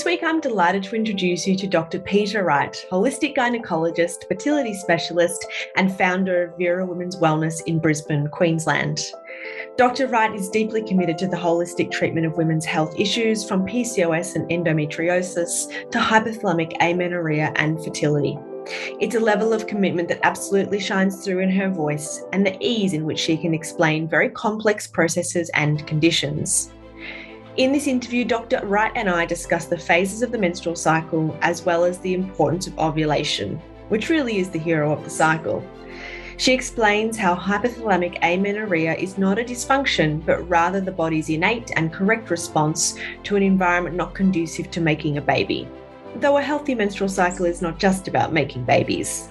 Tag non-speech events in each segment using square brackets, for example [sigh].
This week, I'm delighted to introduce you to Dr. Peta Wright, holistic gynecologist, fertility specialist, and founder of Vera Women's Wellness in Brisbane, Queensland. Dr. Wright is deeply committed to the holistic treatment of women's health issues from PCOS and endometriosis to hypothalamic amenorrhea and fertility. It's a level of commitment that absolutely shines through in her voice and the ease in which she can explain very complex processes and conditions. In this interview, Dr. Wright and I discuss the phases of the menstrual cycle as well as the importance of ovulation, which really is the hero of the cycle. She explains how hypothalamic amenorrhea is not a dysfunction, but rather the body's innate and correct response to an environment not conducive to making a baby. Though a healthy menstrual cycle is not just about making babies.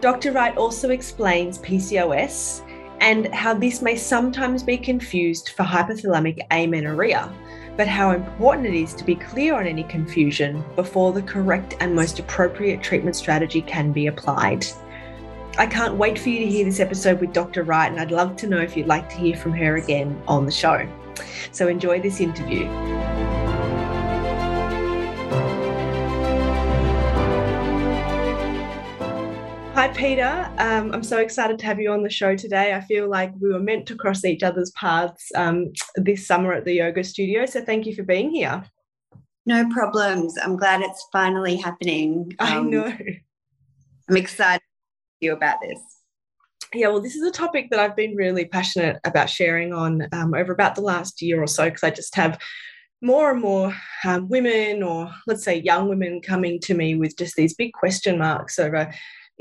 Dr. Wright also explains PCOS and how this may sometimes be confused for hypothalamic amenorrhea, but how important it is to be clear on any confusion before the correct and most appropriate treatment strategy can be applied. I can't wait for you to hear this episode with Dr. Wright, and I'd love to know if you'd like to hear from her again on the show. So enjoy this interview. Hi, Peta. Um, I'm so excited to have you on the show today. I feel like we were meant to cross each other's paths um, this summer at the yoga studio. So thank you for being here. No problems. I'm glad it's finally happening. Um, I know. I'm excited to you about this. Yeah, well, this is a topic that I've been really passionate about sharing on um, over about the last year or so because I just have more and more um, women, or let's say young women, coming to me with just these big question marks over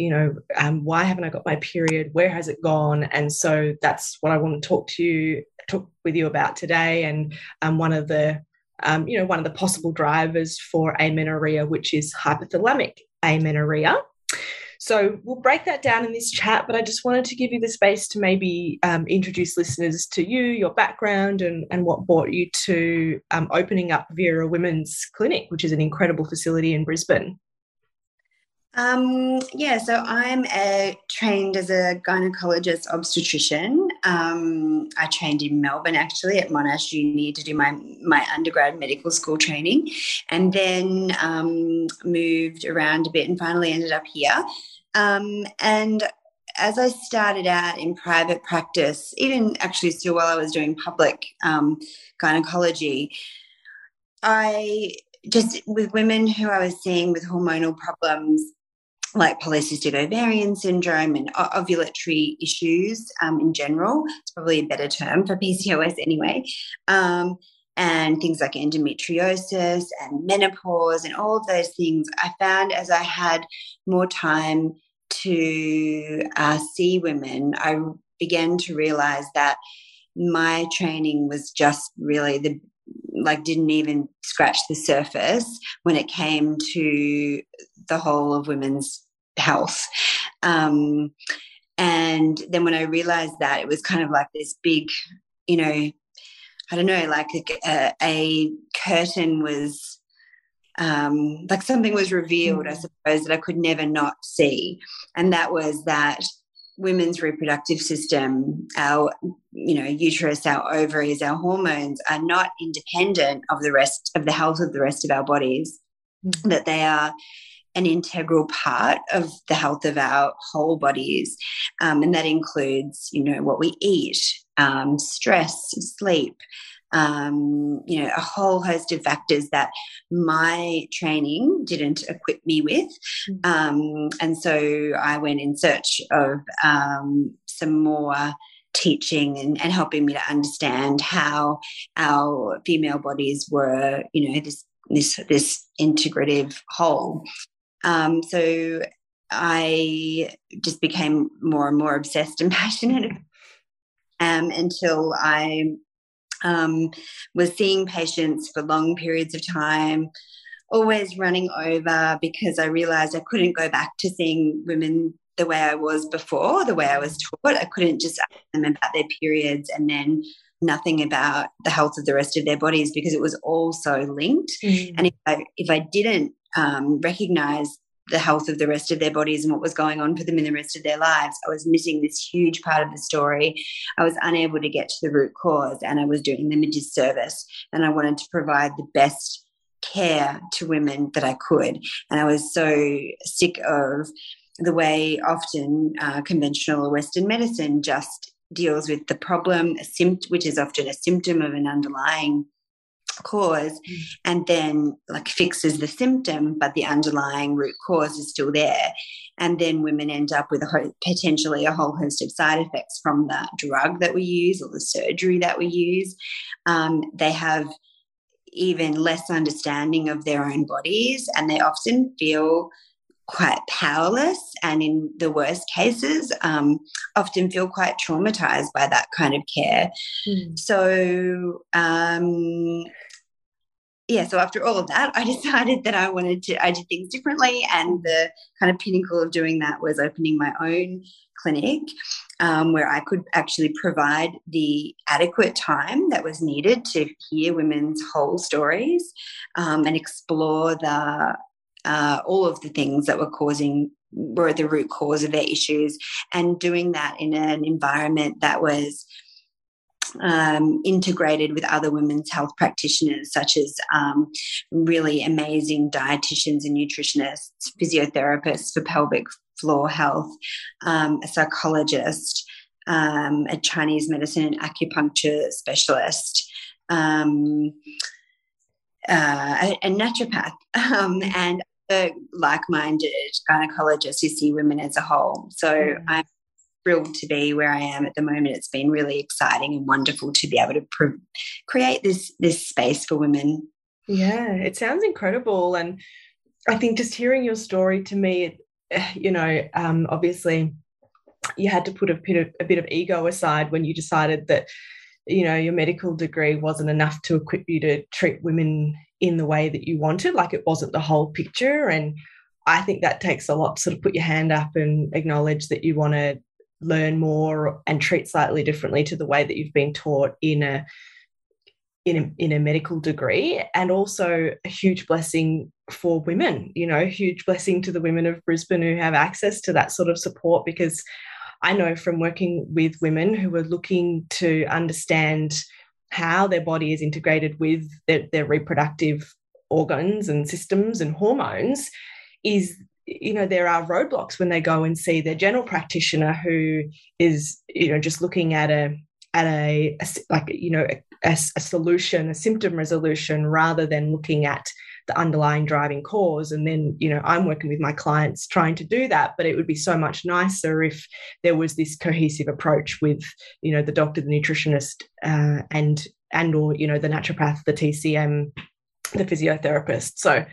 you know, um, why haven't I got my period? Where has it gone? And so that's what I want to talk to you, talk with you about today. And um, one of the, um, you know, one of the possible drivers for amenorrhea, which is hypothalamic amenorrhea. So we'll break that down in this chat, but I just wanted to give you the space to maybe um, introduce listeners to you, your background, and, and what brought you to um, opening up Vera Women's Clinic, which is an incredible facility in Brisbane. Um, yeah, so I'm a, trained as a gynecologist obstetrician. Um, I trained in Melbourne actually at Monash Uni to do my my undergrad medical school training, and then um, moved around a bit and finally ended up here. Um, and as I started out in private practice, even actually still while I was doing public um, gynecology, I just with women who I was seeing with hormonal problems like polycystic ovarian syndrome and ovulatory issues um, in general. It's probably a better term for PCOS anyway. Um, and things like endometriosis and menopause and all of those things. I found as I had more time to uh, see women, I began to realize that my training was just really the like didn't even scratch the surface when it came to the whole of women's health. Um, and then when I realized that, it was kind of like this big, you know, I don't know, like a, a curtain was um, like something was revealed, I mm. suppose, that I could never not see. And that was that women's reproductive system, our, you know, uterus, our ovaries, our hormones are not independent of the rest of the health of the rest of our bodies, mm-hmm. that they are an integral part of the health of our whole bodies. Um, and that includes, you know, what we eat, um, stress, sleep, um, you know, a whole host of factors that my training didn't equip me with. Mm. Um, and so I went in search of um, some more teaching and, and helping me to understand how our female bodies were, you know, this this this integrative whole. Um, so I just became more and more obsessed and [laughs] passionate um, until I um, was seeing patients for long periods of time, always running over because I realized I couldn't go back to seeing women the way I was before, the way I was taught. I couldn't just ask them about their periods and then nothing about the health of the rest of their bodies because it was all so linked. Mm. And if I, if I didn't um, recognize the health of the rest of their bodies and what was going on for them in the rest of their lives. I was missing this huge part of the story. I was unable to get to the root cause and I was doing them a disservice. And I wanted to provide the best care to women that I could. And I was so sick of the way often uh, conventional Western medicine just deals with the problem, symptom, which is often a symptom of an underlying cause and then like fixes the symptom but the underlying root cause is still there. And then women end up with a ho- potentially a whole host of side effects from the drug that we use or the surgery that we use. Um, they have even less understanding of their own bodies and they often feel quite powerless and in the worst cases um, often feel quite traumatized by that kind of care. Mm. so um, yeah so after all of that i [laughs] decided that i wanted to i did things differently and the kind of pinnacle of doing that was opening my own clinic um, where i could actually provide the adequate time that was needed to hear women's whole stories um, and explore the uh, all of the things that were causing were the root cause of their issues and doing that in an environment that was um, integrated with other women's health practitioners, such as um, really amazing dietitians and nutritionists, physiotherapists for pelvic floor health, um, a psychologist, um, a Chinese medicine and acupuncture specialist. Um, uh, a, a, naturopath [laughs] um, and like-minded gynecologists who see women as a whole. So mm. I'm thrilled to be where I am at the moment. It's been really exciting and wonderful to be able to pr- create this this space for women. Yeah, it sounds incredible, and I think just hearing your story to me, you know, um, obviously you had to put a bit of a bit of ego aside when you decided that you know your medical degree wasn't enough to equip you to treat women in the way that you wanted like it wasn't the whole picture and i think that takes a lot to sort of put your hand up and acknowledge that you want to learn more and treat slightly differently to the way that you've been taught in a in a, in a medical degree and also a huge blessing for women you know huge blessing to the women of brisbane who have access to that sort of support because i know from working with women who are looking to understand how their body is integrated with their, their reproductive organs and systems and hormones is you know there are roadblocks when they go and see their general practitioner who is you know just looking at a at a, a like you know a, a, solution a symptom resolution rather than looking at the underlying driving cause. And then you know i'm working with my clients trying to do that but it would be so much nicer if there was this cohesive approach with you know the doctor the nutritionist uh, and and or you know the naturopath the tcm the physiotherapist. So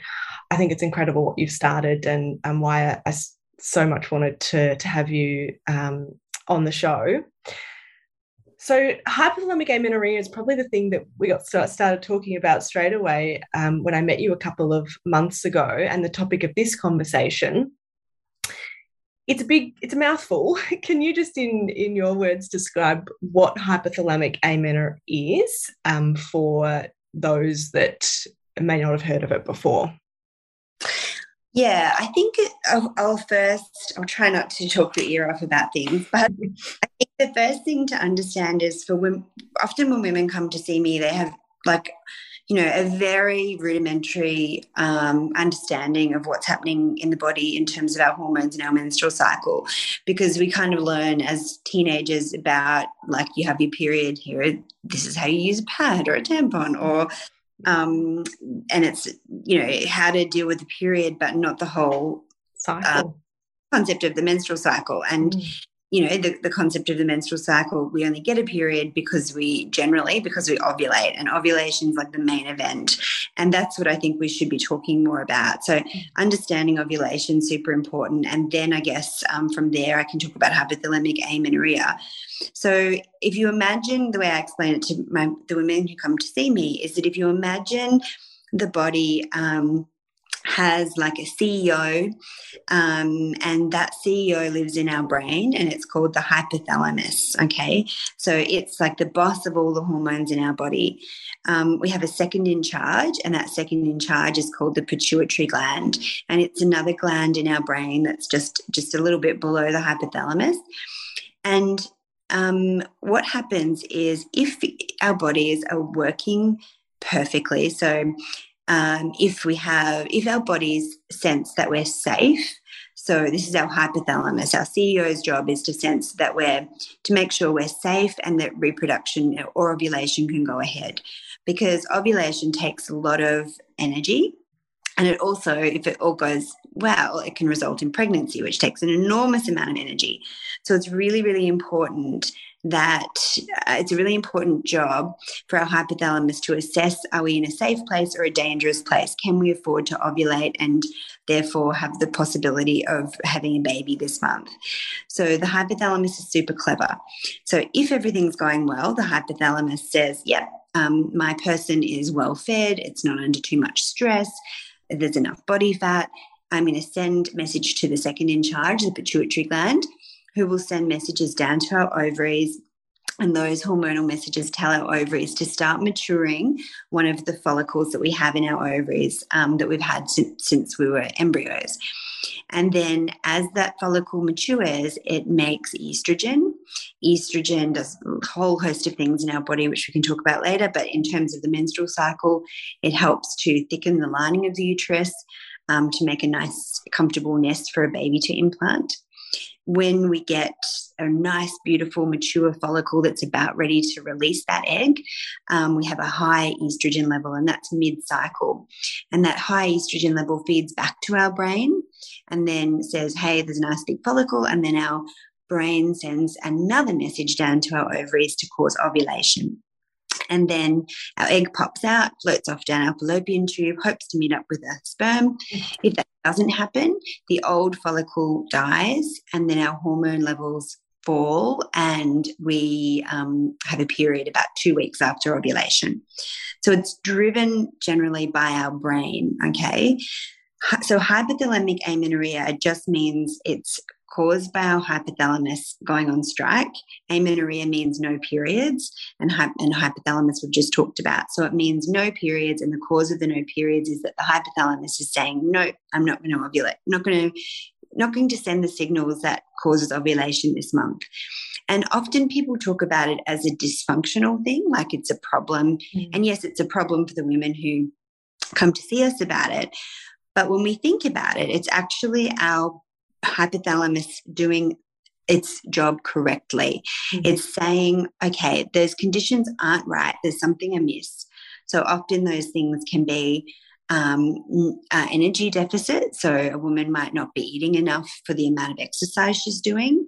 I think it's incredible what you've started and, and why I, I so much wanted to, to have you um, on the show. So, hypothalamic amenorrhea is probably the thing that we got start, started talking about straight away um, when I met you a couple of months ago, and the topic of this conversation. It's a big, it's a mouthful. [laughs] Can you just, in in your words, describe what hypothalamic amenorrhea is um, for those that may not have heard of it before? Yeah, I think I'll, I'll, first, I'll try not to talk the ear off about things, but [laughs] I think the first thing to understand is for women, often when women come to see me, they have like, you know, a very rudimentary um, understanding of what's happening in the body in terms of our hormones and our menstrual cycle, because we kind of learn as teenagers about like you have your period here, this is how you use a pad or a tampon, or um, and it's you know how to deal with the period, but not the whole cycle. Uh, concept of the menstrual cycle and mm you know the, the concept of the menstrual cycle we only get a period because we generally because we ovulate and ovulation is like the main event. And that's what i think we should be talking more about. So understanding ovulation super important. And then i guess um, from there i can talk about hypothalamic amenorrhea. So if you imagine the way i explain it to my, the women who come to see me is that if you imagine the body um, has like a CEO, um, and that CEO lives in our brain, and it's called the hypothalamus. Okay, so it's like the boss of all the hormones in our body. Um, we have a second in charge, and that second in charge is called the pituitary gland, and it's another gland in our brain that's just just a little bit below the hypothalamus, and um, what happens is if our bodies are working perfectly, so um, if we have, if our bodies sense that we're safe, so this is our hypothalamus. Our CEO's job is to sense that we're to make sure we're safe and that reproduction or ovulation can go ahead, because ovulation takes a lot of energy. And it also, if it all goes well, it can result in pregnancy, which takes an enormous amount of energy. So it's really, really important that uh, it's a really important job for our hypothalamus to assess are we in a safe place or a dangerous place? Can we afford to ovulate and therefore have the possibility of having a baby this month? So the hypothalamus is super clever. So if everything's going well, the hypothalamus says, yep, um, my person is well fed, it's not under too much stress, there's enough body fat. I'm going to send message to the second in charge, the pituitary gland, who will send messages down to our ovaries. And those hormonal messages tell our ovaries to start maturing one of the follicles that we have in our ovaries um, that we've had since, since we were embryos. And then as that follicle matures, it makes estrogen. Estrogen does a whole host of things in our body, which we can talk about later. But in terms of the menstrual cycle, it helps to thicken the lining of the uterus um, to make a nice, comfortable nest for a baby to implant when we get a nice, beautiful, mature follicle that's about ready to release that egg, um, we have a high estrogen level, and that's mid cycle. And that high estrogen level feeds back to our brain and then says, Hey, there's a nice big follicle. And then our brain sends another message down to our ovaries to cause ovulation. And then our egg pops out, floats off down our fallopian tube, hopes to meet up with a sperm. If that doesn't happen, the old follicle dies, and then our hormone levels fall, and we um, have a period about two weeks after ovulation. So it's driven generally by our brain, okay? So hypothalamic amenorrhea just means it's caused by our hypothalamus going on strike. Amenorrhea means no periods, and, hy- and hypothalamus we've just talked about. So it means no periods, and the cause of the no periods is that the hypothalamus is saying, no, I'm not going to ovulate. I'm not going to not going to send the signals that causes ovulation this month. And often people talk about it as a dysfunctional thing, like it's a problem. Mm. And yes, it's a problem for the women who come to see us about it. But when we think about it, it's actually our hypothalamus doing its job correctly. Mm-hmm. It's saying, okay, those conditions aren't right, there's something amiss. So often those things can be um, uh, energy deficit. So a woman might not be eating enough for the amount of exercise she's doing,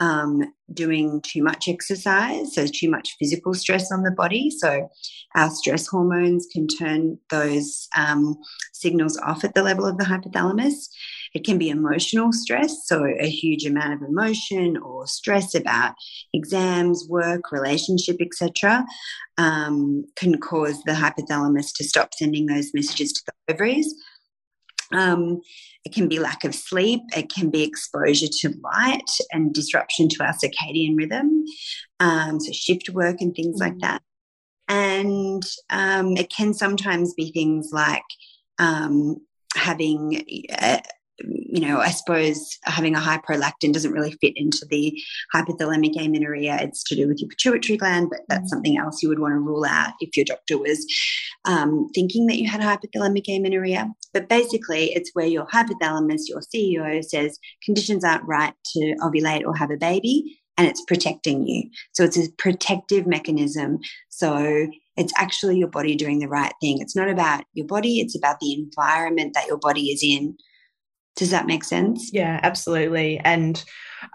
um, doing too much exercise, so too much physical stress on the body. So our stress hormones can turn those um, signals off at the level of the hypothalamus. It can be emotional stress, so a huge amount of emotion or stress about exams, work, relationship, etc., um, can cause the hypothalamus to stop sending those messages to the ovaries. Um, it can be lack of sleep. It can be exposure to light and disruption to our circadian rhythm. Um, so shift work and things mm. like that. And um, it can sometimes be things like um, having uh, you know, I suppose having a high prolactin doesn't really fit into the hypothalamic amenorrhea. It's to do with your pituitary gland, but that's mm. something else you would want to rule out if your doctor was um, thinking that you had hypothalamic amenorrhea. But basically, it's where your hypothalamus, your CEO, says conditions aren't right to ovulate or have a baby, and it's protecting you. So it's a protective mechanism. So it's actually your body doing the right thing. It's not about your body, it's about the environment that your body is in. Does that make sense? Yeah, absolutely. And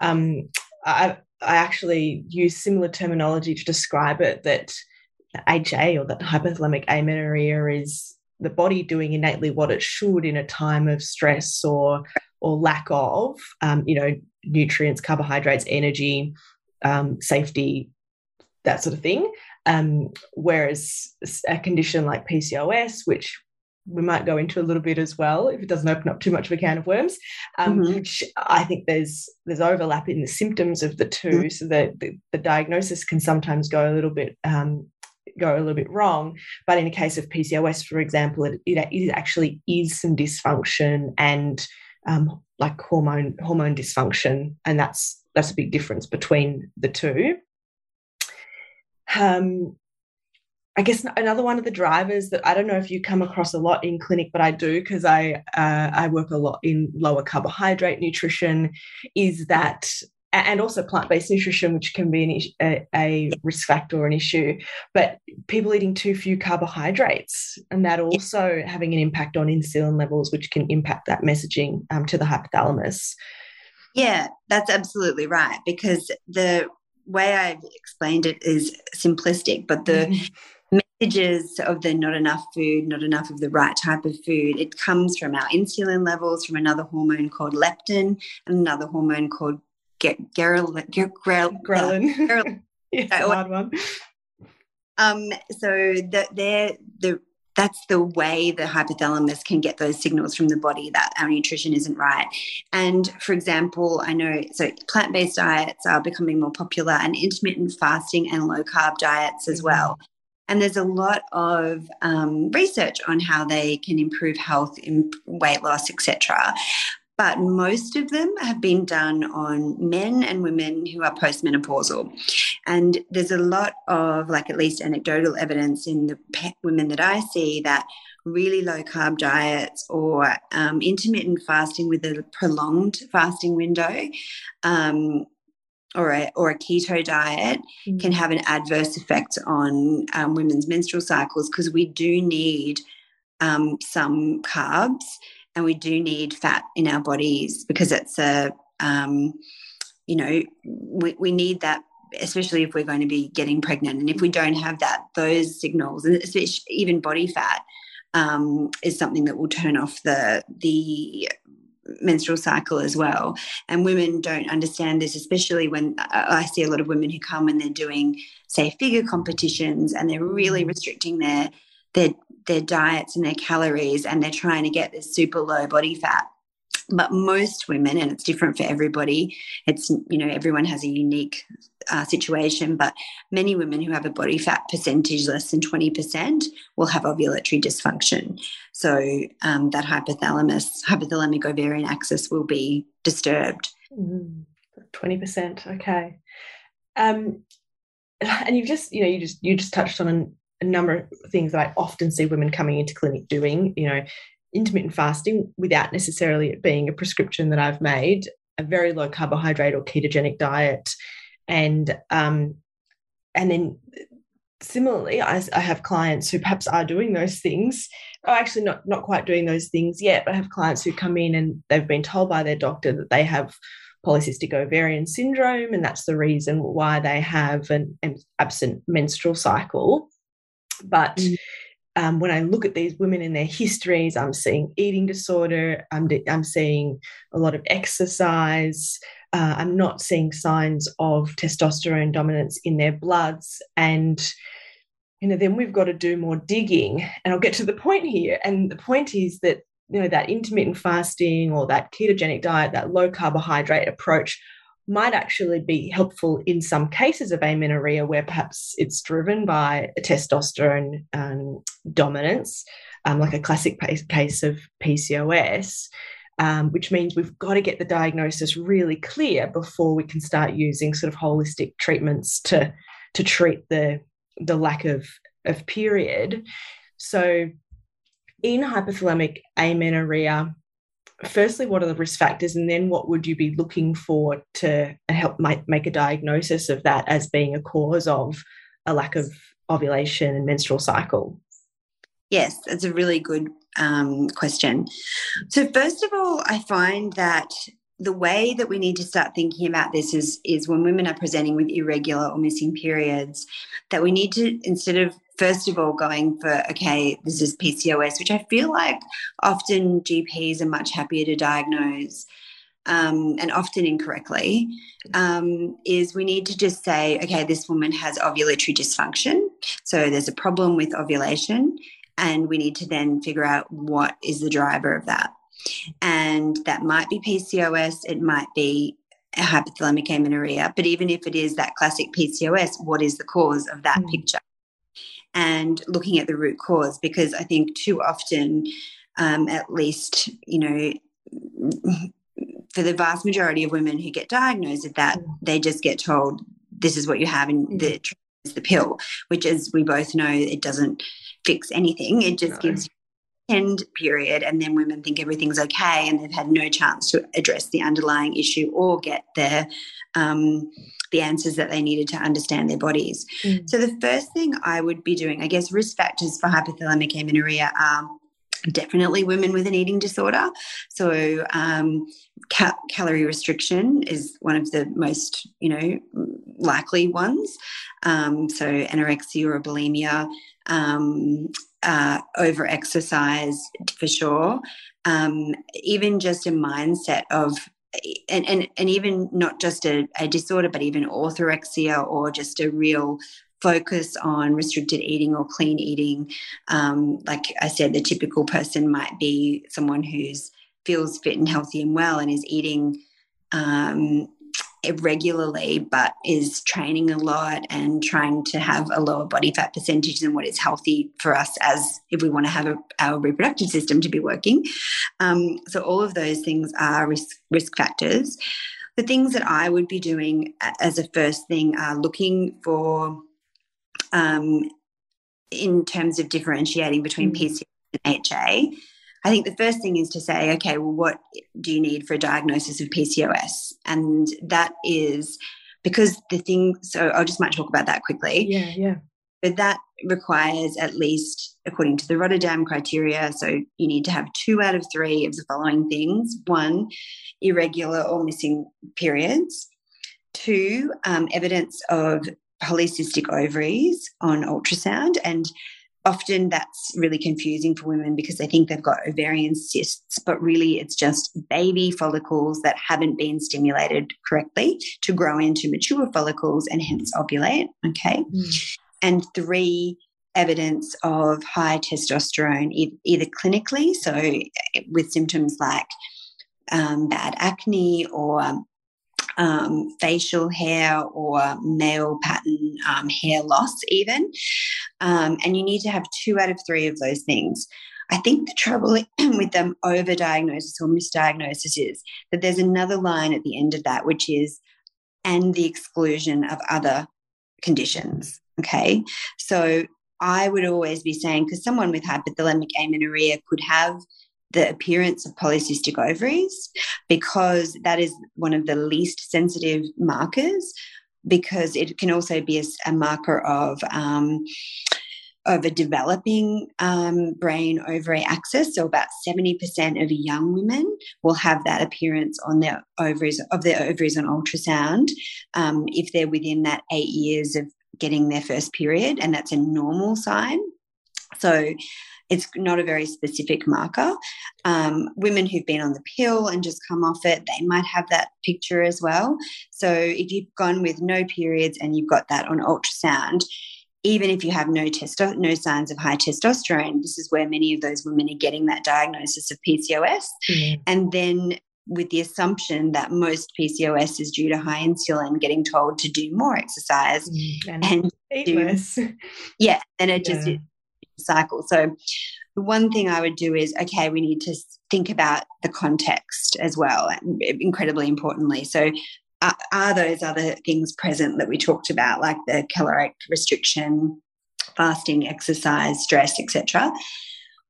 um, I, I actually use similar terminology to describe it that HA or that hypothalamic amenorrhea is the body doing innately what it should in a time of stress or or lack of um, you know nutrients carbohydrates energy um, safety that sort of thing um, whereas a condition like pcos which we might go into a little bit as well if it doesn't open up too much of a can of worms. Um, mm-hmm. Which I think there's there's overlap in the symptoms of the 2 mm-hmm. so that the, the, diagnosis can sometimes go a little bit um, go a little bit wrong. But in the case of PCOS, for example, it, it, it actually is some dysfunction and um, like hormone hormone dysfunction, and that's that's a big difference between the two. Um, I guess another one of the drivers that I don't know if you come across a lot in clinic, but I do because I uh, I work a lot in lower carbohydrate nutrition, is that and also plant-based nutrition, which can be an, a, a, risk factor or an issue, but people eating too few carbohydrates, and that also having an impact on insulin levels, which can impact that messaging um, to the hypothalamus. Yeah, that's absolutely right. Because the way I've explained it is simplistic, but the mm-hmm. Messages of the not enough food, not enough of the right type of food, it comes from our insulin levels, from another hormone called leptin, and another hormone called ghrelin. [laughs] [laughs] Yeah, hard one. Um, so the, they're the that's the way the hypothalamus can get those signals from the body that our nutrition isn't right. And for example, I know so plant based diets are becoming more popular and intermittent fasting and low carb diets as well. And there's a lot of um, research on how they can improve health, in weight loss, etc but most of them have been done on men and women who are postmenopausal. And there's a lot of, like, at least anecdotal evidence in the women that I see that really low carb diets or um, intermittent fasting with a prolonged fasting window. Um, or a, or a keto diet mm. can have an adverse effect on um, women's menstrual cycles because we do need um, some carbs and we do need fat in our bodies because it's a um, you know we, we need that especially if we're going to be getting pregnant and if we don't have that those signals and especially even body fat um, is something that will turn off the the menstrual cycle as well and women don't understand this especially when i see a lot of women who come and they're doing say figure competitions and they're really mm. restricting their their their diets and their calories and they're trying to get this super low body fat but most women and it's different for everybody it's you know everyone has a unique uh, situation but many women who have a body fat percentage less than 20% will have ovulatory dysfunction. So um, that hypothalamus hypothalamic ovarian axis will be disturbed. Mm, 20% okay. Um, and you've just you know you just you just touched on an, a number of things that I often see women coming into clinic doing, you know, intermittent fasting without necessarily it being a prescription that I've made, a very low carbohydrate or ketogenic diet, and um, and then similarly, I, I have clients who perhaps are doing those things. Oh, actually, not not quite doing those things yet, but I have clients who come in and they've been told by their doctor that they have polycystic ovarian syndrome, and that's the reason why they have an, an absent menstrual cycle. But mm. um, when I look at these women and their histories, I'm seeing eating disorder, I'm, I'm seeing a lot of exercise, uh, I'm not seeing signs of testosterone dominance in their bloods. And you know, then we've got to do more digging. And I'll get to the point here. And the point is that you know that intermittent fasting or that ketogenic diet, that low carbohydrate approach might actually be helpful in some cases of amenorrhea where perhaps it's driven by testosterone um, dominance, um, like a classic case of PCOS. Um, which means we've got to get the diagnosis really clear before we can start using sort of holistic treatments to to treat the the lack of of period. So, in hypothalamic amenorrhea, firstly, what are the risk factors, and then what would you be looking for to help make a diagnosis of that as being a cause of a lack of ovulation and menstrual cycle? Yes, that's a really good um, question. So, first of all, I find that the way that we need to start thinking about this is is when women are presenting with irregular or missing periods that we need to instead of first of all going for okay this is pcos which i feel like often gps are much happier to diagnose um, and often incorrectly um, is we need to just say okay this woman has ovulatory dysfunction so there's a problem with ovulation and we need to then figure out what is the driver of that and that might be PCOS, it might be hypothalamic amenorrhea. But even if it is that classic PCOS, what is the cause of that mm. picture? And looking at the root cause, because I think too often, um, at least, you know, for the vast majority of women who get diagnosed with that, mm. they just get told this is what you have, and mm. the the pill, which, as we both know, it doesn't fix anything. It just no. gives end period and then women think everything's okay and they've had no chance to address the underlying issue or get their um, the answers that they needed to understand their bodies mm. so the first thing i would be doing i guess risk factors for hypothalamic amenorrhea are definitely women with an eating disorder. So, um, ca- calorie restriction is one of the most, you know, likely ones. Um, so, anorexia or bulimia, um, uh, over exercise for sure. Um, even just a mindset of and, and, and even not just a, a disorder, but even orthorexia or just a real focus on restricted eating or clean eating. Um, like I said, the typical person might be someone who's feels fit and healthy and well and is eating um, irregularly, but is training a lot and trying to have a lower body fat percentage than what is healthy for us as if we want to have a, our reproductive system to be working. Um, so all of those things are risk risk factors. The things that I would be doing as a first thing are looking for um, in terms of differentiating between mm. PCOS and HA. I think the first thing is to say, okay, well, what do you need for a diagnosis of PCOS? And that is because the thing, so I just might talk about that quickly. Yeah, yeah. But that requires at least, according to the Rotterdam criteria, so you need to have two out of three of the following things one, irregular or missing periods, two, um, evidence of polycystic ovaries on ultrasound. And often that's really confusing for women because they think they've got ovarian cysts, but really it's just baby follicles that haven't been stimulated correctly to grow into mature follicles and hence ovulate. Okay. Mm. And three, evidence of high testosterone, either clinically, so with symptoms like um, bad acne or um, facial hair or male pattern um, hair loss, even. Um, and you need to have two out of three of those things. I think the trouble [clears throat] with them overdiagnosis or misdiagnosis is that there's another line at the end of that, which is, and the exclusion of other conditions. Okay. So I would always be saying, because someone with hypothalamic amenorrhea could have the appearance of polycystic ovaries because that is one of the least sensitive markers because it can also be a, a marker of um, of a developing um, brain ovary axis. So about 70% of young women will have that appearance on their ovaries of their ovaries on ultrasound um, if they're within that eight years of getting their first period, and that's a normal sign. So it's not a very specific marker. Um, women who've been on the pill and just come off it, they might have that picture as well. So if you've gone with no periods and you've got that on ultrasound, even if you have no testo- no signs of high testosterone, this is where many of those women are getting that diagnosis of PCOS. Mm. And then with the assumption that most PCOS is due to high insulin, getting told to do more exercise mm. and, and eat do, less. Yeah, and it yeah. just cycle. So the one thing I would do is okay, we need to think about the context as well, and incredibly importantly. So uh, are those other things present that we talked about, like the caloric restriction, fasting, exercise, stress, etc.?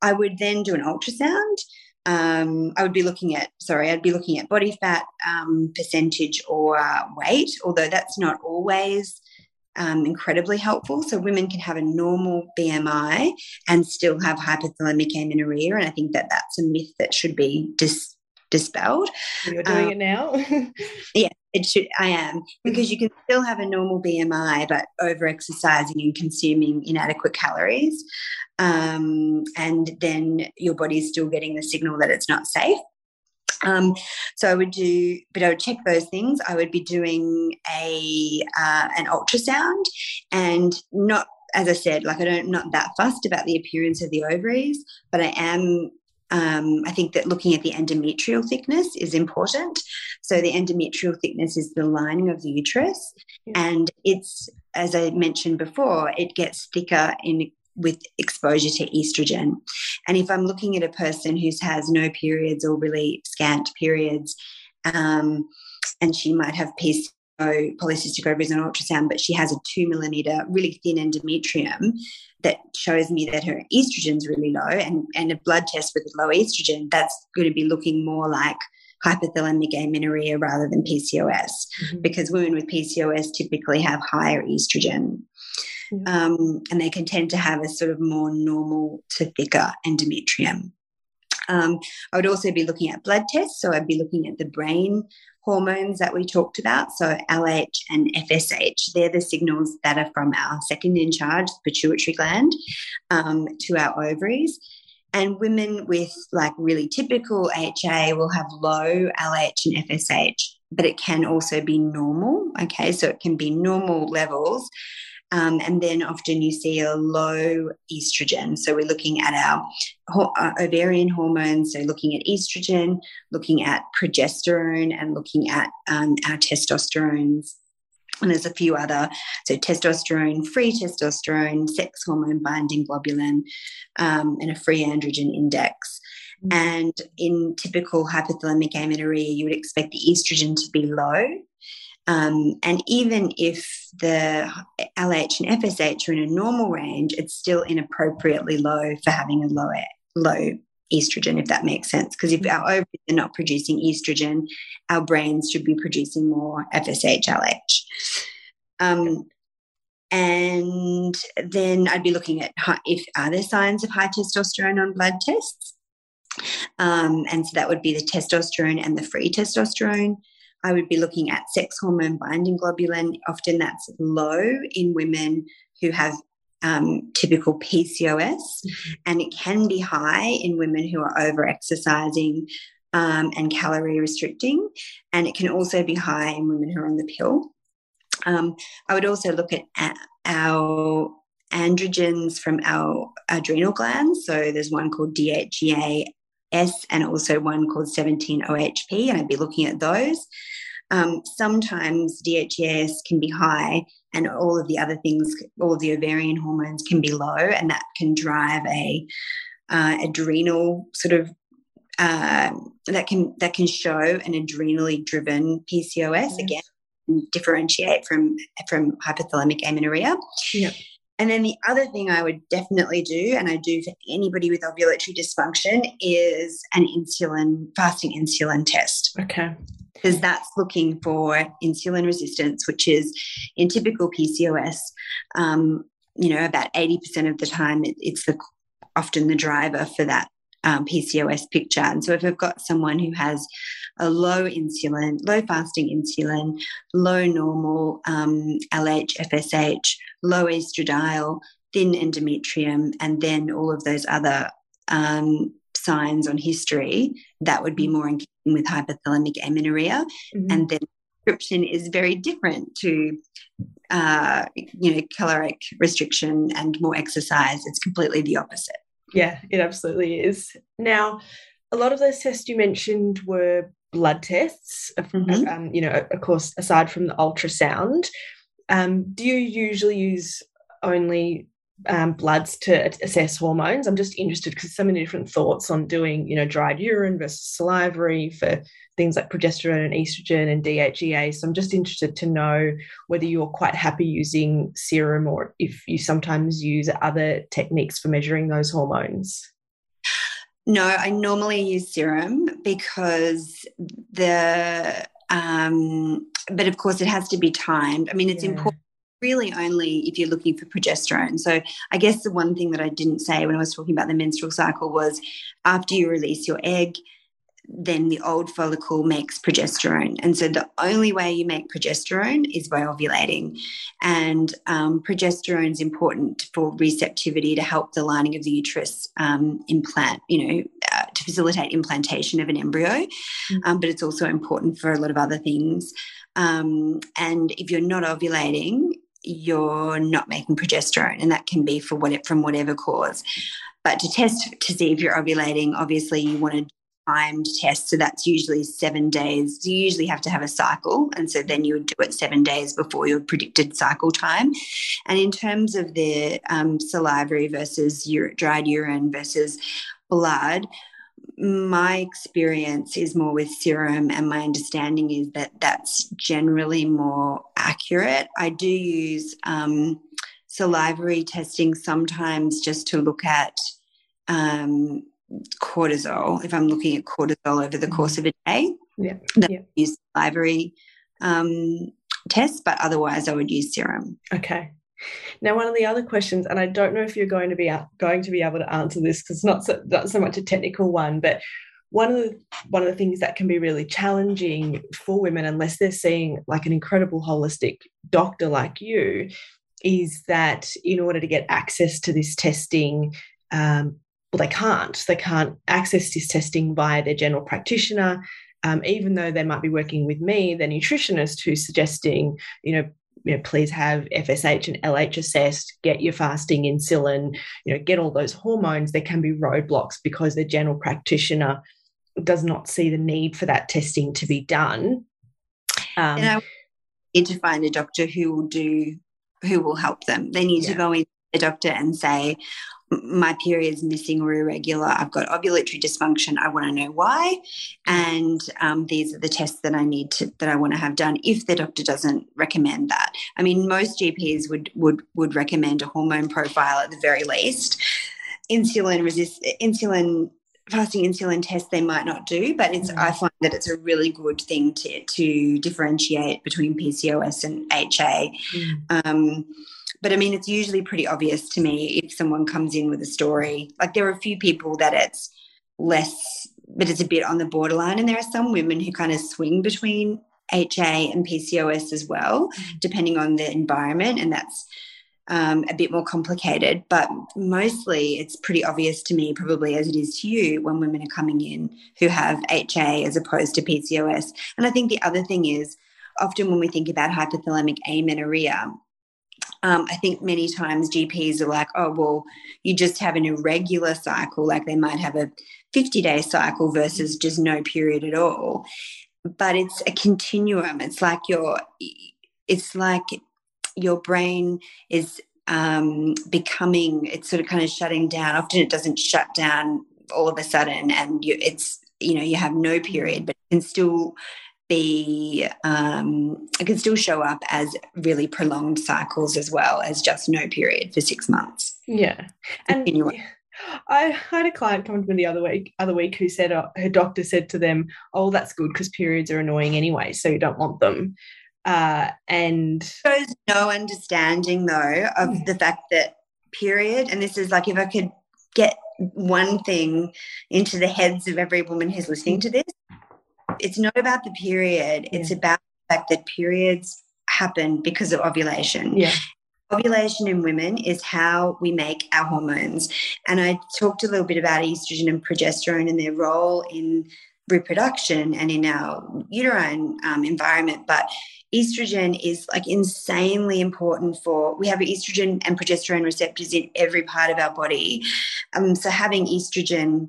I would then do an ultrasound. Um, I would be looking at, sorry, I'd be looking at body fat um, percentage or uh, weight, although that's not always um, incredibly helpful. So women can have a normal BMI and still have hypothalamic amenorrhea, and I think that that's a myth that should be dis- dispelled. You're doing um, it now. [laughs] yeah, it should. I am because you can still have a normal BMI, but over exercising and consuming inadequate calories, um, and then your body is still getting the signal that it's not safe. Um, so I would do, but I would check those things. I would be doing a uh, an ultrasound, and not as I said, like I don't not that fussed about the appearance of the ovaries, but I am. Um, I think that looking at the endometrial thickness is important. So the endometrial thickness is the lining of the uterus, and it's as I mentioned before, it gets thicker in with exposure to estrogen. And if I'm looking at a person who has no periods or really scant periods, um, and she might have PCO, polycystic ovaries on ultrasound, but she has a two millimeter, really thin endometrium that shows me that her estrogen's really low, and, and a blood test with low estrogen, that's going to be looking more like hypothalamic amenorrhea rather than PCOS, mm-hmm. because women with PCOS typically have higher estrogen. Um, and they can tend to have a sort of more normal to thicker endometrium. Um, I would also be looking at blood tests. So I'd be looking at the brain hormones that we talked about. So LH and FSH, they're the signals that are from our second in charge, the pituitary gland, um, to our ovaries. And women with like really typical HA will have low LH and FSH, but it can also be normal. Okay, so it can be normal levels. Um, and then often you see a low estrogen. So we're looking at our uh, ovarian hormones, so looking at estrogen, looking at progesterone, and looking at um, our testosterones. And there's a few other, so testosterone, free testosterone, sex hormone binding globulin, um, and a free androgen index. Mm. And in typical hypothalamic amenorrhea, you would expect the estrogen to be low. Um, and even if the LH and FSH are in a normal range, it's still inappropriately low for having a low, low estrogen, if that makes sense. Because if our ovaries are not producing estrogen, our brains should be producing more FSH, LH. Um, and then I'd be looking at if are there signs of high testosterone on blood tests. Um, and so that would be the testosterone and the free testosterone. I would be looking at sex hormone binding globulin. Often that's low in women who have um, typical PCOS, mm-hmm. and it can be high in women who are over exercising um, and calorie restricting, and it can also be high in women who are on the pill. Um, I would also look at our androgens from our adrenal glands. So there's one called DHEA S and also one called 17-OHP, and I'd be looking at those. Um, sometimes DHEAS can be high, and all of the other things, all of the ovarian hormones can be low, and that can drive a uh, adrenal sort of uh, that can that can show an adrenally driven PCOS yes. again, differentiate from from hypothalamic amenorrhea. Yep. And then the other thing I would definitely do, and I do for anybody with ovulatory dysfunction, is an insulin, fasting insulin test. Okay. Because that's looking for insulin resistance, which is in typical PCOS, um, you know, about 80% of the time it, it's the, often the driver for that um, PCOS picture. And so if I've got someone who has a low insulin, low fasting insulin, low normal um, LH, FSH, low estradiol, thin endometrium, and then all of those other um, signs on history, that would be mm-hmm. more in keeping with hypothalamic amenorrhea. Mm-hmm. And then prescription is very different to uh, you know caloric restriction and more exercise. It's completely the opposite. Yeah, it absolutely is. Now, a lot of those tests you mentioned were blood tests, mm-hmm. um, you know, of course, aside from the ultrasound. Um, do you usually use only um, bloods to assess hormones? I'm just interested because so many different thoughts on doing, you know, dried urine versus salivary for things like progesterone and estrogen and DHEA. So I'm just interested to know whether you're quite happy using serum or if you sometimes use other techniques for measuring those hormones. No, I normally use serum because the um, but of course, it has to be timed. I mean, it's yeah. important really only if you're looking for progesterone. So, I guess the one thing that I didn't say when I was talking about the menstrual cycle was after you release your egg, then the old follicle makes progesterone. And so the only way you make progesterone is by ovulating. And um, progesterone is important for receptivity to help the lining of the uterus um, implant, you know, to facilitate implantation of an embryo. Mm-hmm. Um, but it's also important for a lot of other things. Um, and if you're not ovulating, you're not making progesterone, and that can be for what from whatever cause. But to test to see if you're ovulating, obviously you want to timed test. So that's usually seven days. You usually have to have a cycle. And so then you would do it seven days before your predicted cycle time. And in terms of the um, salivary versus ur- dried urine versus blood, my experience is more with serum, and my understanding is that that's generally more accurate. I do use um, salivary testing sometimes just to look at um, cortisol. If I'm looking at cortisol over the course of a day, yeah, yeah. use salivary um, tests, but otherwise I would use serum. Okay. Now, one of the other questions, and I don't know if you're going to be going to be able to answer this because it's not so, not so much a technical one, but one of the one of the things that can be really challenging for women, unless they're seeing like an incredible holistic doctor like you, is that in order to get access to this testing, um, well, they can't. They can't access this testing via their general practitioner. Um, even though they might be working with me, the nutritionist who's suggesting, you know, you know, please have FSH and LH assessed, get your fasting insulin, you know, get all those hormones. There can be roadblocks because the general practitioner does not see the need for that testing to be done. Um, and I need to find a doctor who will do, who will help them. They need yeah. to go in a doctor and say, my period's missing or irregular. I've got ovulatory dysfunction. I want to know why, and um, these are the tests that I need to that I want to have done. If the doctor doesn't recommend that, I mean, most GPs would would would recommend a hormone profile at the very least. Insulin resist insulin fasting insulin test they might not do, but it's mm. I find that it's a really good thing to to differentiate between PCOS and HA. Mm. Um, but I mean, it's usually pretty obvious to me if someone comes in with a story. Like there are a few people that it's less, but it's a bit on the borderline. And there are some women who kind of swing between HA and PCOS as well, mm. depending on the environment. And that's um, a bit more complicated. But mostly it's pretty obvious to me, probably as it is to you, when women are coming in who have HA as opposed to PCOS. And I think the other thing is, often when we think about hypothalamic amenorrhea, um, I think many times GPs are like, oh, well, you just have an irregular cycle, like they might have a 50 day cycle versus just no period at all. But it's a continuum. It's like your, it's like your brain is um, becoming, it's sort of kind of shutting down. Often it doesn't shut down all of a sudden, and you, it's, you know, you have no period, but it can still be um, it can still show up as really prolonged cycles as well as just no period for six months. Yeah, and anyway. [sighs] I had a client come to me the other week other week who said uh, her doctor said to them, "Oh, that's good because periods are annoying anyway, so you don't want them." Uh, and there's no understanding though of hmm. the fact that period, and this is like if I could get one thing into the heads of every woman who's listening hmm. to this it's not about the period. Yeah. It's about the fact that periods happen because of ovulation. Yeah. Ovulation in women is how we make our hormones. And I talked a little bit about estrogen and progesterone and their role in reproduction and in our uterine um, environment. But estrogen is like insanely important for we have estrogen and progesterone receptors in every part of our body. Um, so having estrogen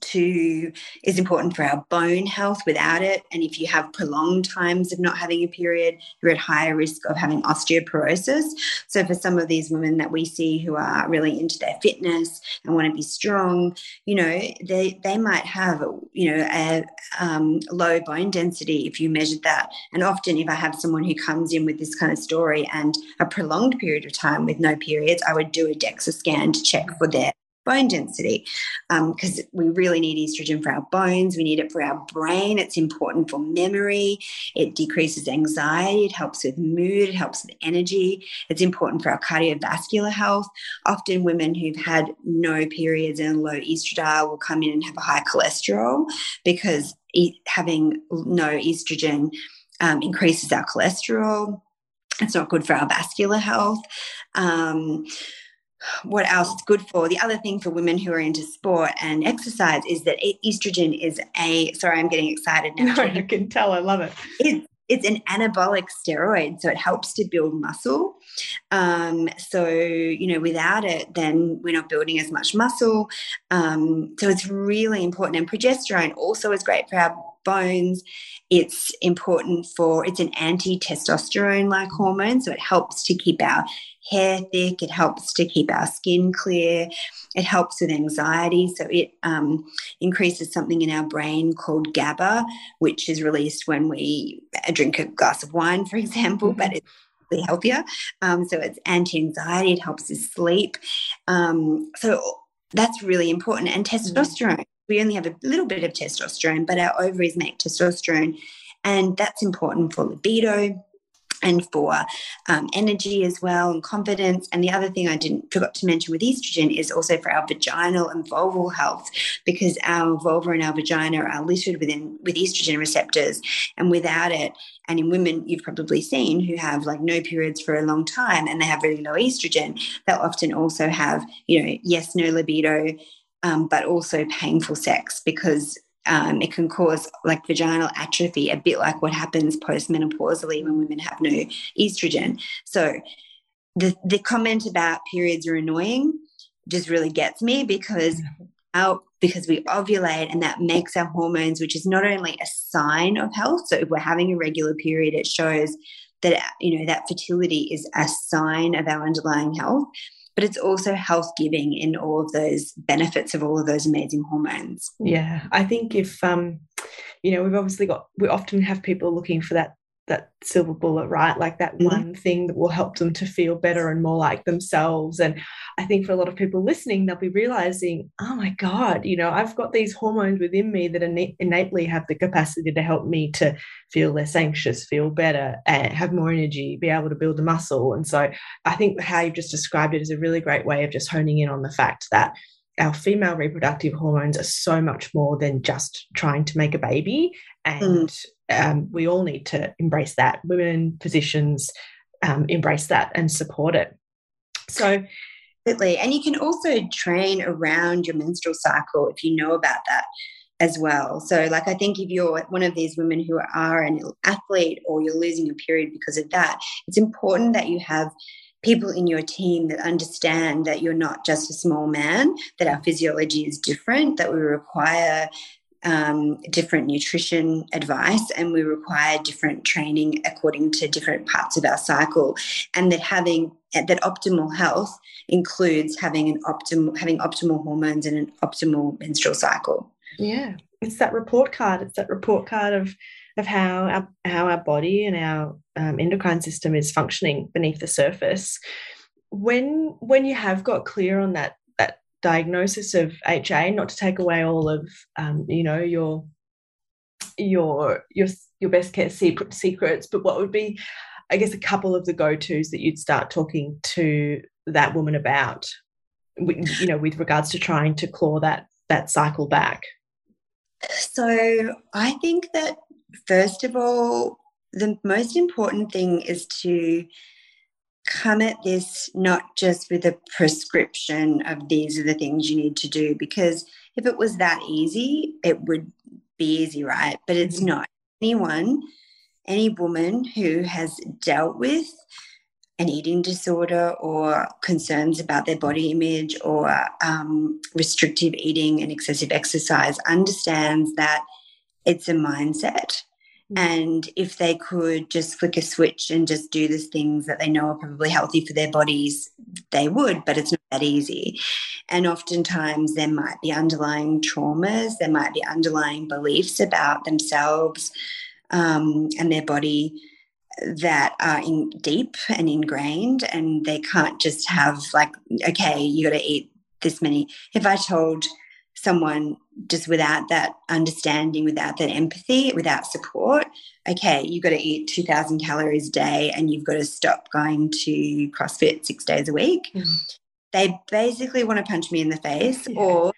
to is important for our bone health without it. And if you have prolonged times of not having a period you're at higher risk of having osteoporosis. So for some of these women that we see who are really into their fitness and want to be strong you know they they might have you know a um, low bone density if you measured that. And often if i have someone who comes in with this kind of story and a prolonged period of time with no periods i would do a dexa scan to check for their bone density because um, we really need estrogen for our bones. We need it for our brain. It's important for memory. It decreases anxiety. It helps with mood. It helps with energy. It's important for our cardiovascular health. Often, women who've had no periods and low estradiol will come in and have a high cholesterol because e- having no estrogen um, increases our cholesterol. It's not good for our vascular health. Um, what else it's good for. The other thing for women who are into sport and exercise is that estrogen is a sorry i'm getting excited now. [laughs] No, you can tell. I love it. It's, it's an anabolic steroid so it helps to build muscle. Um, so you know without it then we're not building as much muscle. Um, so it's really important. And progesterone also is great for our bones. It's important for it's an anti-testosterone like hormone so it helps to keep our hair thick. It helps to keep our skin clear. It helps with anxiety. So it um, increases something in our brain called GABA, which is released when we drink a glass of wine, for example, mm-hmm. but it's healthier. Um, so it's anti-anxiety. It helps us sleep. Um, so that's really important. And mm-hmm. testosterone. We only have a little bit of testosterone, but our ovaries make testosterone, and that's important for libido and for um, energy as well and confidence. And the other thing I didn't forgot to mention with estrogen is also for our vaginal and vulval health because our vulva and our vagina are littered within with estrogen receptors, and without it, and in women you've probably seen who have like no periods for a long time and they have really low estrogen, they'll often also have you know yes no libido. Um, but also painful sex because um, it can cause like vaginal atrophy, a bit like what happens postmenopausally when women have no estrogen. So the the comment about periods are annoying just really gets me because our because we ovulate and that makes our hormones, which is not only a sign of health. So if we're having a regular period, it shows that you know that fertility is a sign of our underlying health but it's also health giving in all of those benefits of all of those amazing hormones. Yeah, I think if um, you know, we've obviously got we often have people looking for that that silver bullet, right? Like that mm-hmm. one thing that will help them to feel better and more like themselves. And I think for a lot of people listening, they'll be realizing, oh my God, you know, I've got these hormones within me that innately have the capacity to help me to feel less anxious, feel better, and have more energy, be able to build the muscle. And so I think how you've just described it is a really great way of just honing in on the fact that our female reproductive hormones are so much more than just trying to make a baby and mm um, we all need to embrace that. Women, physicians, um, embrace that and support it. So, Absolutely. And you can also train around your menstrual cycle if you know about that as well. So, like, I think if you're one of these women who are an athlete or you're losing your period because of that, it's important that you have people in your team that understand that you're not just a small man, that our physiology is different, that we require um, different nutrition advice and we require different training according to different parts of our cycle. And that having that optimal health includes having an optimal having optimal hormones and an optimal menstrual cycle. Yeah. It's that report card. It's that report card of of how our how our body and our um, endocrine system is functioning beneath the surface. When when you have got clear on that diagnosis of HA, not to take away all of um, you know your your your your best care secrets, but what would be, I guess, a couple of the go tos that you'd start talking to that woman about, you know, with regards to trying to claw that that cycle back. So I think that first of all, the most important thing is to come at this not just with a prescription of these are the things you need to do because if it was that easy it would be easy right but it's mm-hmm. not anyone any woman who has dealt with an eating disorder or concerns about their body image or um, restrictive eating and excessive exercise understands that it's a mindset. And if they could just flick a switch and just do the things that they know are probably healthy for their bodies, they would, but it's not that easy. And oftentimes there might be underlying traumas, there might be underlying beliefs about themselves um, and their body that are in deep and ingrained and they can't just have like okay you got to eat this many if i told someone just without that understanding, without that empathy, without support, okay, you've got to eat 2,000 calories a day and you've got to stop going to CrossFit six days a week. Mm. They basically want to punch me in the face yeah. or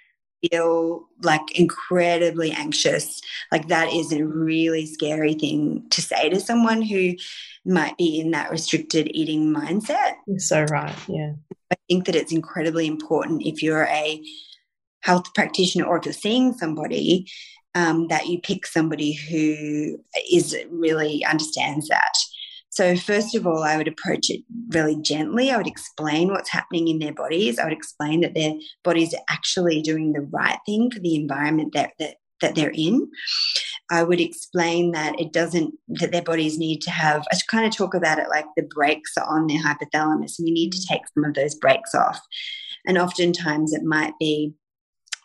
feel like incredibly anxious. Like that is a really scary thing to say to someone who might be in that restricted eating mindset. You're so right. Yeah. I think that it's incredibly important if you're a health practitioner or if you're seeing somebody, um, that you pick somebody who is really understands that. So, first of all, I would approach it really gently. I would explain what's happening in their bodies. I would explain that their bodies are actually doing the right thing for the environment that, that, that they're in. I would explain that it doesn't, that their bodies need to have, I kind of talk about it like the brakes are on their hypothalamus and you need to take some of those brakes off. And oftentimes it might be,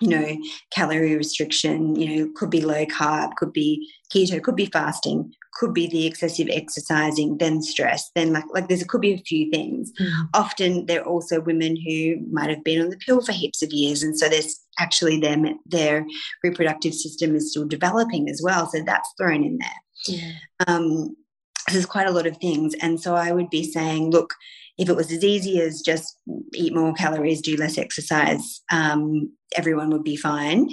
you know, calorie restriction, you know, could be low carb, could be keto, could be fasting, could be the excessive exercising, then stress, then like like there's could be a few things. Mm. Often they're also women who might have been on the pill for heaps of years, and so there's actually their their reproductive system is still developing as well. So that's thrown in there. Yeah. Um, there's quite a lot of things, and so I would be saying, look, if it was as easy as just eat more calories, do less exercise, um, everyone would be fine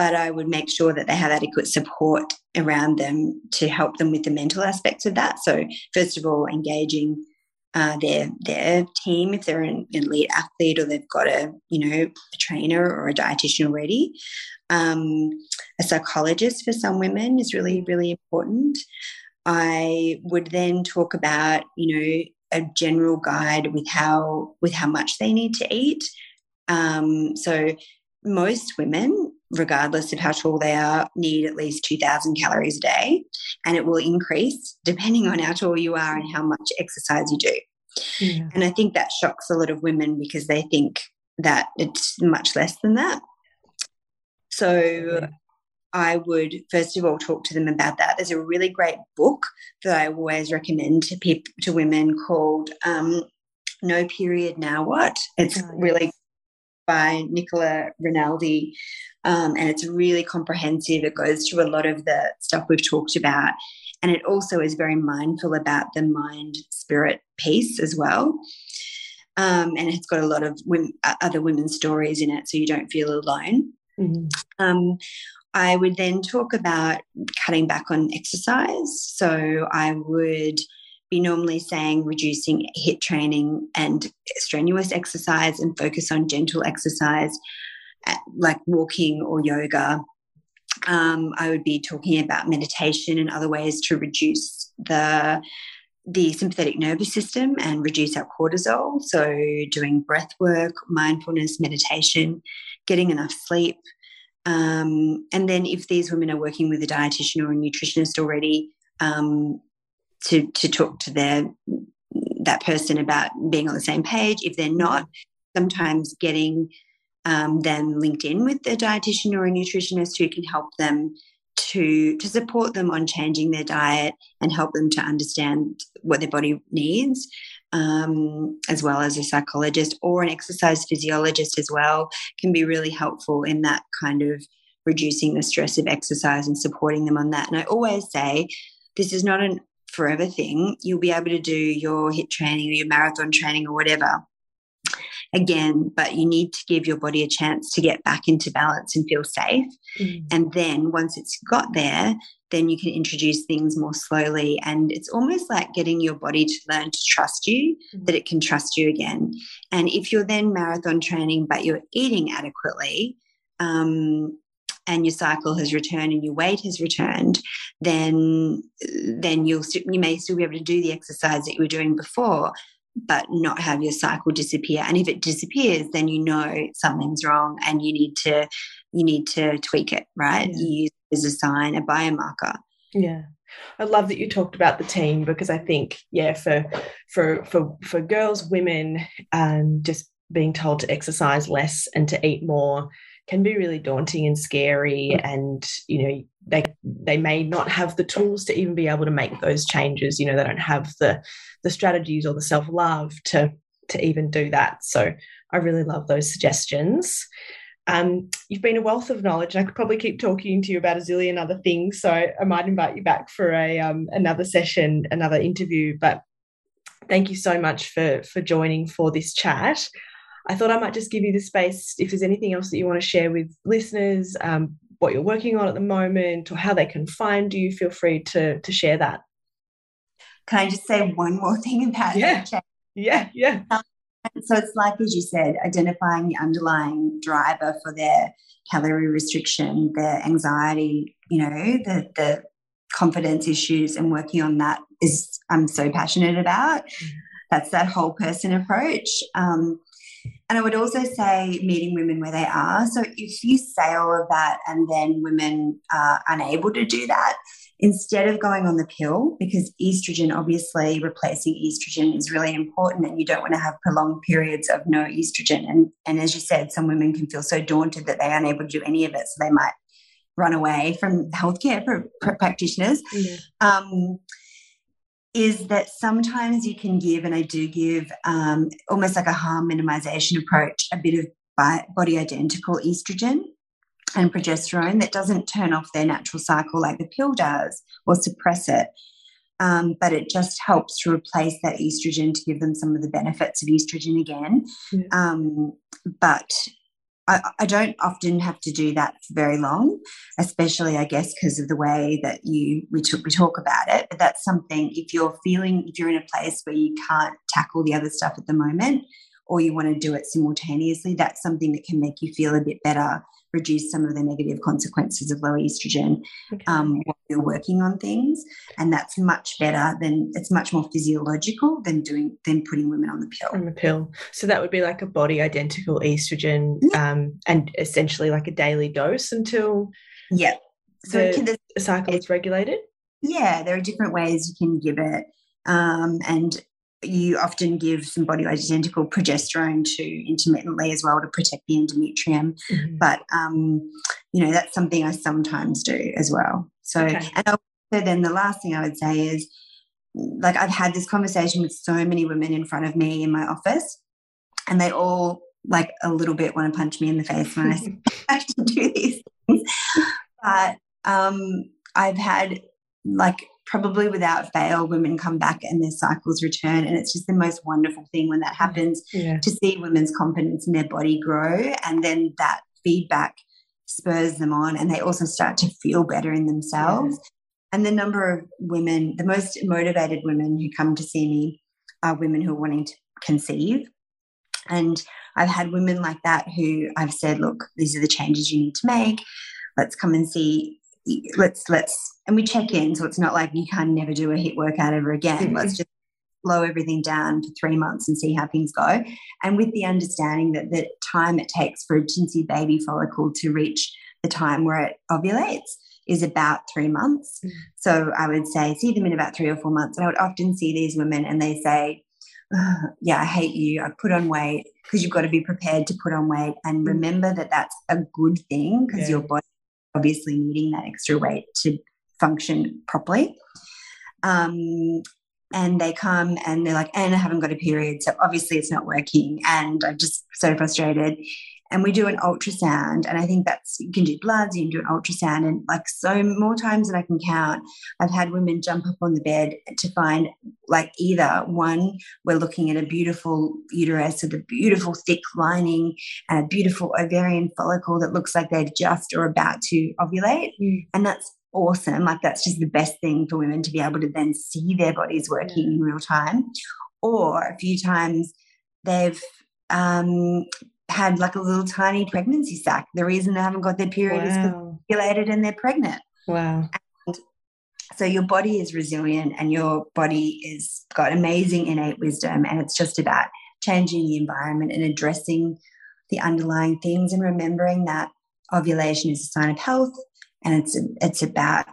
but I would make sure that they have adequate support around them to help them with the mental aspects of that. So, first of all, engaging uh, their their team if they're an elite athlete or they've got a you know a trainer or a dietitian already. Um, a psychologist for some women is really really important. I would then talk about you know a general guide with how with how much they need to eat. Um, so most women regardless of how tall they are, need at least 2,000 calories a day. And it will increase depending on how tall you are and how much exercise you do. Yeah. And I think that shocks a lot of women because they think that it's much less than that. So. I would first of all talk to them about that. There's a really great book that I always recommend to people to women called um, "No Period Now What." It's oh, really by Nicola Rinaldi, um, and it's really comprehensive. It goes through a lot of the stuff we've talked about. And it also is very mindful about the mind spirit piece as well. Um, and it's got a lot of women, other women's stories in it, so you don't feel alone. Mm-hmm. Um, I would then talk about cutting back on exercise. So I would be normally saying reducing HIIT training and strenuous exercise and focus on gentle exercise like walking or yoga. Um, I would be talking about meditation and other ways to reduce the the sympathetic nervous system and reduce our cortisol. So, doing breath work, mindfulness, meditation, getting enough sleep. Um, and then, if these women are working with a dietitian or a nutritionist already, um, to to talk to their that person about being on the same page. If they're not, sometimes getting um, then linked in with a dietitian or a nutritionist who can help them to to support them on changing their diet and help them to understand what their body needs um, as well as a psychologist or an exercise physiologist as well can be really helpful in that kind of reducing the stress of exercise and supporting them on that. And i always say this is not a forever thing. You'll be able to do your HIIT training or your marathon training or whatever again, but you need to give your body a chance to get back into balance and feel safe. Mm. And then once it's got there, then you can introduce things more slowly. And it's almost like getting your body to learn to trust you, mm. that it can trust you again. And if you're then marathon training, but you're eating adequately, um, and your cycle has returned and your weight has returned, then then you'll you may still be able to do the exercise that you were doing before, but not have your cycle disappear. And if it disappears then you know something's wrong and you need to you need to tweak it right? Yeah. you use it as a sign a biomarker. Yeah. I love that you talked about the team because I think, yeah, for for for for girls, women, um, just being told to exercise less and to eat more can be really daunting and scary and you know they they may not have the tools to even be able to make those changes. You know they don't have the the strategies or the self-love to to even do that. So i really love those suggestions. Um, you've been a wealth of knowledge. And i could probably keep talking to you about a zillion other things so i might invite you back for a um, another session another interview. But thank you so much for for joining for this chat I thought I might just give you the space if there's anything else that you want to share with listeners, um, what you're working on at the moment, or how they can find you. Feel free to to share that. Can I just say one more thing about yeah. that? Yeah, yeah. Um, so it's like, as you said, identifying the underlying driver for their calorie restriction, their anxiety, you know, the the confidence issues, and working on that is I'm so passionate about. Mm. That's that whole person approach. Um, and I would also say meeting women where they are. So if you say all of that and then women are unable to do that, instead of going on the pill, because estrogen, obviously replacing estrogen is really important and you don't want to have prolonged periods of no estrogen. And, and as you said, some women can feel so daunted that they're unable to do any of it. So they might run away from healthcare practitioners. Yeah. Um, is that sometimes you can give, and I do give um, almost like a harm minimization approach, a bit of body identical estrogen and progesterone that doesn't turn off their natural cycle like the pill does or suppress it. Um, but it just helps to replace that estrogen to give them some of the benefits of estrogen again. Yeah. Um, but I, I, don't often have to do that for very long, especially, I guess, because of the way that you we, t- we talk about it. But that's something if you're feeling if you're in a place where you can't tackle the other stuff at the moment, or you want to do it simultaneously, that's something that can make you feel a bit better reduce some of the negative consequences of low estrogen okay. um, while you're working on things. And that's much better than it's much more physiological than doing than putting women on the pill. On the pill. So that would be like a body identical estrogen yeah. um, and essentially like a daily dose until yeah. So the, the cycle is regulated. Yeah, there are different ways you can give it. Um, and you often give some body identical progesterone to intermittently as well to protect the endometrium. Mm-hmm. But, um, you know, that's something I sometimes do as well. So, okay. and also then the last thing I would say is, like, I've had this conversation with so many women in front of me in my office, and they all, like, a little bit want to punch me in the face when I [laughs] have to do these things. But um, I've had, like, probably without fail, women come back and their cycles return. And it's just the most wonderful thing when that mm. happens yeah. to see women's confidence in their body grow. And then that feedback spurs them on and they also start to feel better in themselves. Yeah. And the number of women, the most motivated women who come to see me are women who are wanting to conceive. And I've had women like that who I've said, look, these are the changes you need to make. Let's come and see let's let's and we check in so it's not like you can never do a HIIT workout ever again mm-hmm. let's just slow everything down for three months and see how things go and with the understanding that the time it takes for a teensy baby follicle to reach the time where it ovulates is about three months mm-hmm. so i would say see them in about three or four months and i would often see these women and they say yeah, I hate you. I put on weight because you've got to be prepared to put on weight and mm. remember that that's a good thing because yeah. your body obviously needing that extra weight to function properly. Um, and they come and they're like, and I haven't got a period. So obviously it's not working. And I'm just so frustrated and we do an ultrasound and i think that's you can do bloods you can do an ultrasound and like so more times than i can count i've had women jump up on the bed to find like either one we're looking at a beautiful uterus with a beautiful thick lining and a beautiful ovarian follicle that looks like they're just or about to ovulate mm. and that's awesome like that's just the best thing for women to be able to then see their bodies working yeah. in real time or a few times they've um, had like a little tiny pregnancy sac. The reason they haven't got their period wow. is because they're ovulated and they're pregnant. Wow. And so your body is resilient and your body is got amazing innate wisdom and it's just about changing the environment and addressing the underlying things and remembering that ovulation is a sign of health and it's it's about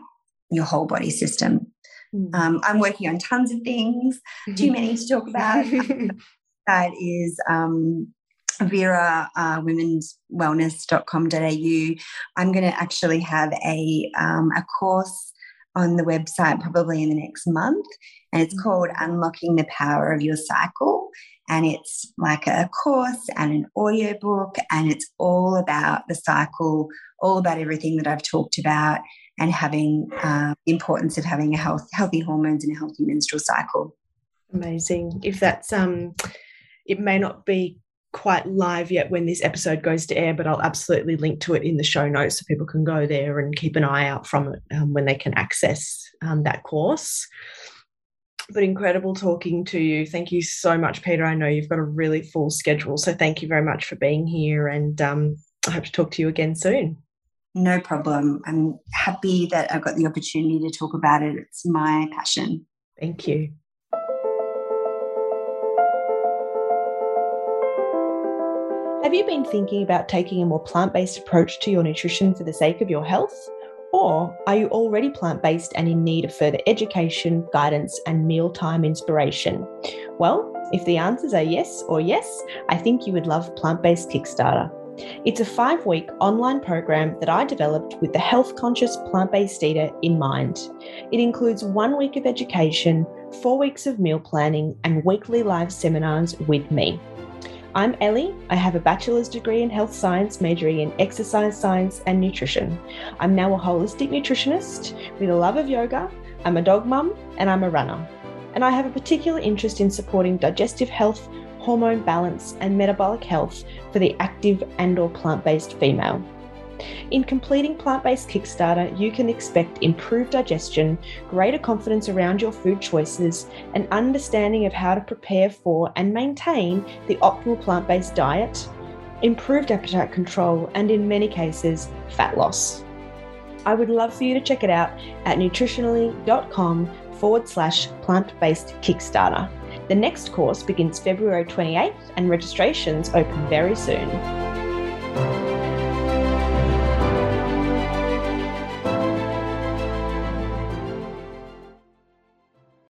your whole body system. Mm. Um, I'm working on tons of things, too [laughs] many to talk about. [laughs] that is um, Vera uh, women's wellness.com.au. I'm going to actually have a, um, a course on the website probably in the next month, and it's called mm-hmm. Unlocking the Power of Your Cycle. And it's like a course and an audio book, and it's all about the cycle, all about everything that I've talked about, and having uh, the importance of having a health, healthy hormones and a healthy menstrual cycle. Amazing. If that's um, it may not be quite live yet when this episode goes to air, but I'll absolutely link to it in the show notes so people can go there and keep an eye out from it um, when they can access um, that course. But incredible talking to you. Thank you so much, Peta. I know you've got a really full schedule, so thank you very much for being here, and um, I hope to talk to you again soon. No problem. I'm happy that I've got the opportunity to talk about it. It's my passion. Thank you. Have you been thinking about taking a more plant based approach to your nutrition for the sake of your health? Or are you already plant based and in need of further education, guidance, and mealtime inspiration? Well, if the answers are yes or yes, I think you would love Plant Based Kickstarter. It's a five week online program that I developed with the health conscious plant based eater in mind. It includes one week of education, four weeks of meal planning, and weekly live seminars with me. I'm Ellie. I have a bachelor's degree in health science, majoring in exercise science and nutrition. I'm now a holistic nutritionist with a love of yoga. I'm a dog mum and I'm a runner. And I have a particular interest in supporting digestive health, hormone balance, and metabolic health for the active and or plant-based female. In completing Plant Based Kickstarter, you can expect improved digestion, greater confidence around your food choices, an understanding of how to prepare for and maintain the optimal plant based diet, improved appetite control, and in many cases, fat loss. I would love for you to check it out at nutritionally.com forward slash plant based Kickstarter. The next course begins February 28th and registrations open very soon.